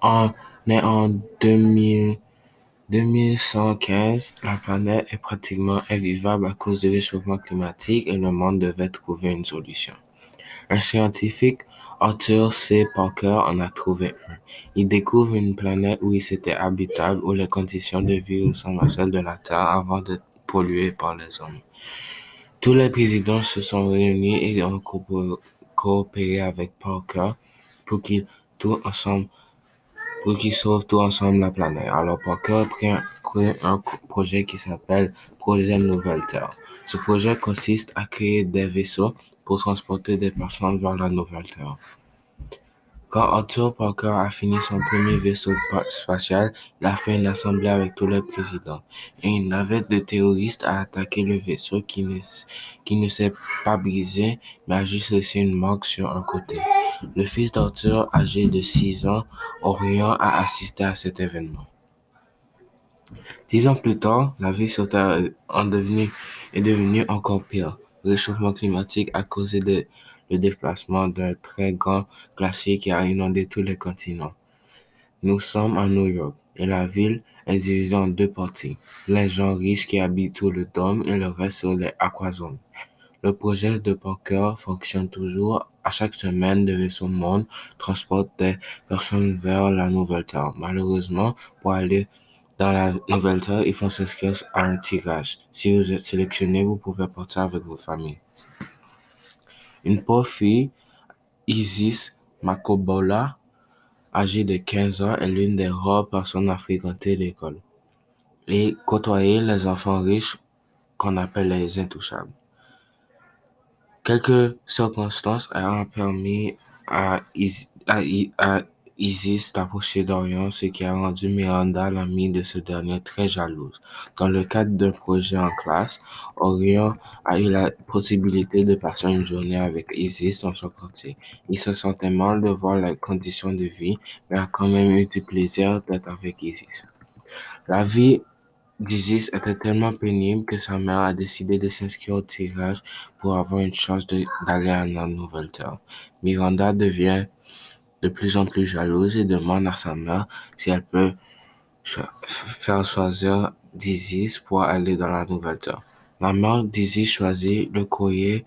Est en 2115, la planète est pratiquement invivable à cause du réchauffement climatique et le monde devait trouver une solution. Un scientifique, Arthur C. Parker, en a trouvé un. Il découvre une planète où il était habitable, où les conditions de vie ressemblent à celles de la Terre avant d'être polluées par les hommes. Tous les présidents se sont réunis et ont coopéré avec Parker pour qu'ils tout ensemble pour qu'ils sauvent tout ensemble la planète. Alors Parker crée un projet qui s'appelle Projet Nouvelle Terre. Ce projet consiste à créer des vaisseaux pour transporter des personnes vers la Nouvelle Terre. Quand Arthur Parker a fini son premier vaisseau spatial, il a fait une assemblée avec tous les présidents. Et une navette de terroristes a attaqué le vaisseau qui ne, s'est pas brisé, mais a juste laissé une marque sur un côté. Le fils d'Arthur, âgé de 6 ans, Orion, a assisté à cet événement. Dix ans plus tard, la vie sur Terre est devenue encore pire. Le réchauffement climatique a causé le déplacement d'un très grand glacier qui a inondé tous les continents. Nous sommes à New York et la ville est divisée en deux parties. Les gens riches qui habitent sous le dôme et le reste sur les aquazones. Le projet de Parker fonctionne toujours. À chaque semaine, des vaisseaux monde transportent des personnes vers la Nouvelle Terre. Malheureusement, pour aller dans la Nouvelle Terre, il faut s'inscrire à un tirage. Si vous êtes sélectionné, vous pouvez partir avec votre famille. Une pauvre fille, Isis Makobola, âgée de 15 ans, est l'une des rares personnes à fréquenter l'école et côtoyer les enfants riches qu'on appelle les intouchables. Quelques circonstances ont permis à, Isis d'approcher d'Orion, ce qui a rendu Miranda, l'amie de ce dernier, très jalouse. Dans le cadre d'un projet en classe, Orion a eu la possibilité de passer une journée avec Isis dans son quartier. Il se sentait mal de voir les conditions de vie, mais a quand même eu du plaisir d'être avec Isis. La vie d'Isis était tellement pénible que sa mère a décidé de s'inscrire au tirage pour avoir une chance d'aller à la nouvelle terre. Miranda devient de plus en plus jalouse et demande à sa mère si elle peut faire choisir d'Isis pour aller dans la nouvelle terre. La mère d'Isis choisit le courrier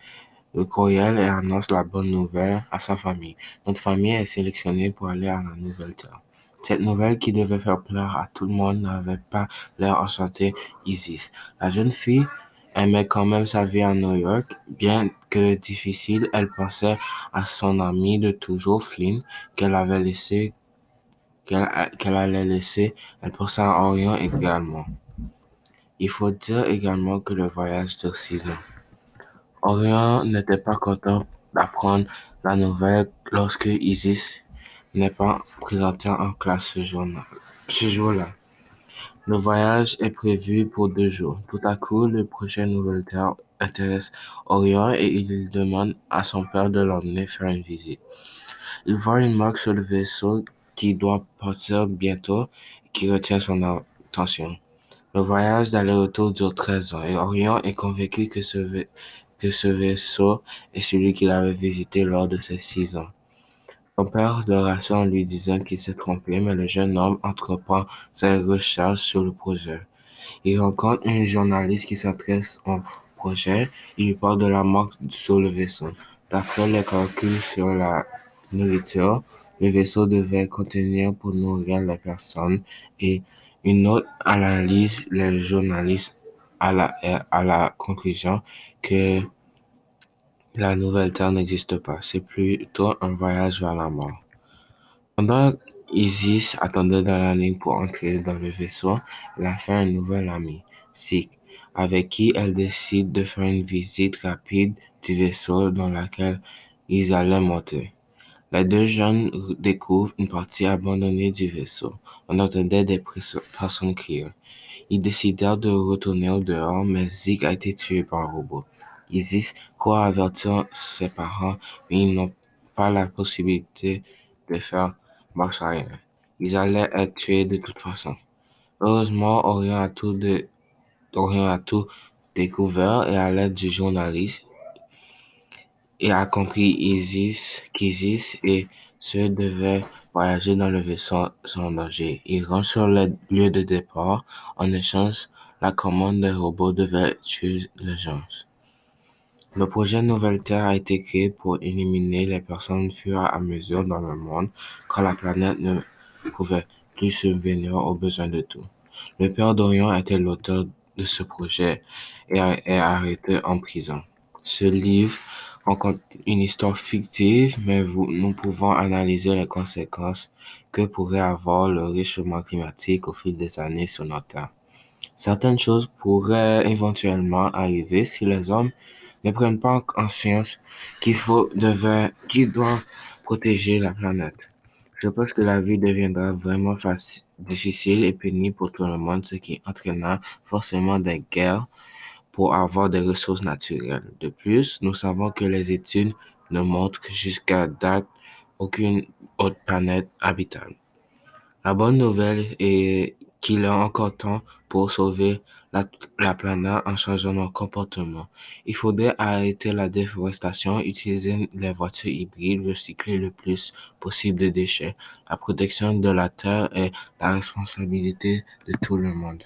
le courriel et annonce la bonne nouvelle à sa famille. Notre famille est sélectionnée pour aller à la nouvelle terre. Cette nouvelle qui devait faire peur à tout le monde n'avait pas l'air enchanté Isis. La jeune fille aimait quand même sa vie à New York. Bien que difficile, elle pensait à son ami de toujours, Flynn, qu'elle avait laissé, qu'elle allait laisser. Elle pensait à Orion également. Il faut dire également que le voyage dure six ans. Orion n'était pas content d'apprendre la nouvelle lorsque Isis n'est pas présenté en classe ce jour-là. Le voyage est prévu pour deux jours. Tout à coup, le prochain Nouvelle Terre intéresse Orion et il demande à son père de l'emmener faire une visite. Il voit une marque sur le vaisseau qui doit partir bientôt et qui retient son attention. Le voyage d'aller-retour dure 13 ans et Orion est convaincu que ce, que ce vaisseau est celui qu'il avait visité lors de ses six ans. Son père le rassure en lui disant qu'il s'est trompé, mais le jeune homme entreprend ses recherches sur le projet. Il rencontre une journaliste qui s'intéresse au projet. Il lui parle de la marque sur le vaisseau. D'après les calculs sur la nourriture, le vaisseau devait contenir pour nourrir les personnes et une autre analyse, les journalistes à la, à la conclusion que la nouvelle Terre n'existe pas, c'est plutôt un voyage vers la mort. Pendant Isis attendait dans la ligne pour entrer dans le vaisseau, elle a fait un nouvel ami, Sik, avec qui elle décide de faire une visite rapide du vaisseau dans lequel ils allaient monter. Les deux jeunes découvrent une partie abandonnée du vaisseau. On entendait des personnes crier. Ils décidèrent de retourner au dehors, mais Zeke a été tué par un robot. Isis croit avertir ses parents, mais ils n'ont pas la possibilité de faire marche arrière. Ils allaient être tués de toute façon. Heureusement, Orion a tout, découvert et à l'aide du journaliste, et a compris Isis, qu'Isis et ceux devaient voyager dans le vaisseau sans danger. Ils rentrent sur le lieu de départ. En échange, la commande des robots devait tuer les gens. Le projet Nouvelle Terre a été créé pour éliminer les personnes fur à mesure dans le monde quand la planète ne pouvait plus subvenir aux besoins de tous. Le père d'Orion était l'auteur de ce projet et est arrêté en prison. Ce livre raconte une histoire fictive, mais nous pouvons analyser les conséquences que pourrait avoir le réchauffement climatique au fil des années sur notre Terre. Certaines choses pourraient éventuellement arriver si les hommes ne prennent pas conscience qu'il faut qu'ils doivent protéger la planète. Je pense que la vie deviendra vraiment difficile et pénible pour tout le monde, ce qui entraînera forcément des guerres pour avoir des ressources naturelles. De plus, nous savons que les études ne montrent jusqu'à date aucune autre planète habitable. La bonne nouvelle est qu'il est encore temps pour sauver la, planète en changeant nos comportements. Il faudrait arrêter la déforestation, utiliser les voitures hybrides, recycler le plus possible de déchets. La protection de la Terre est la responsabilité de tout le monde.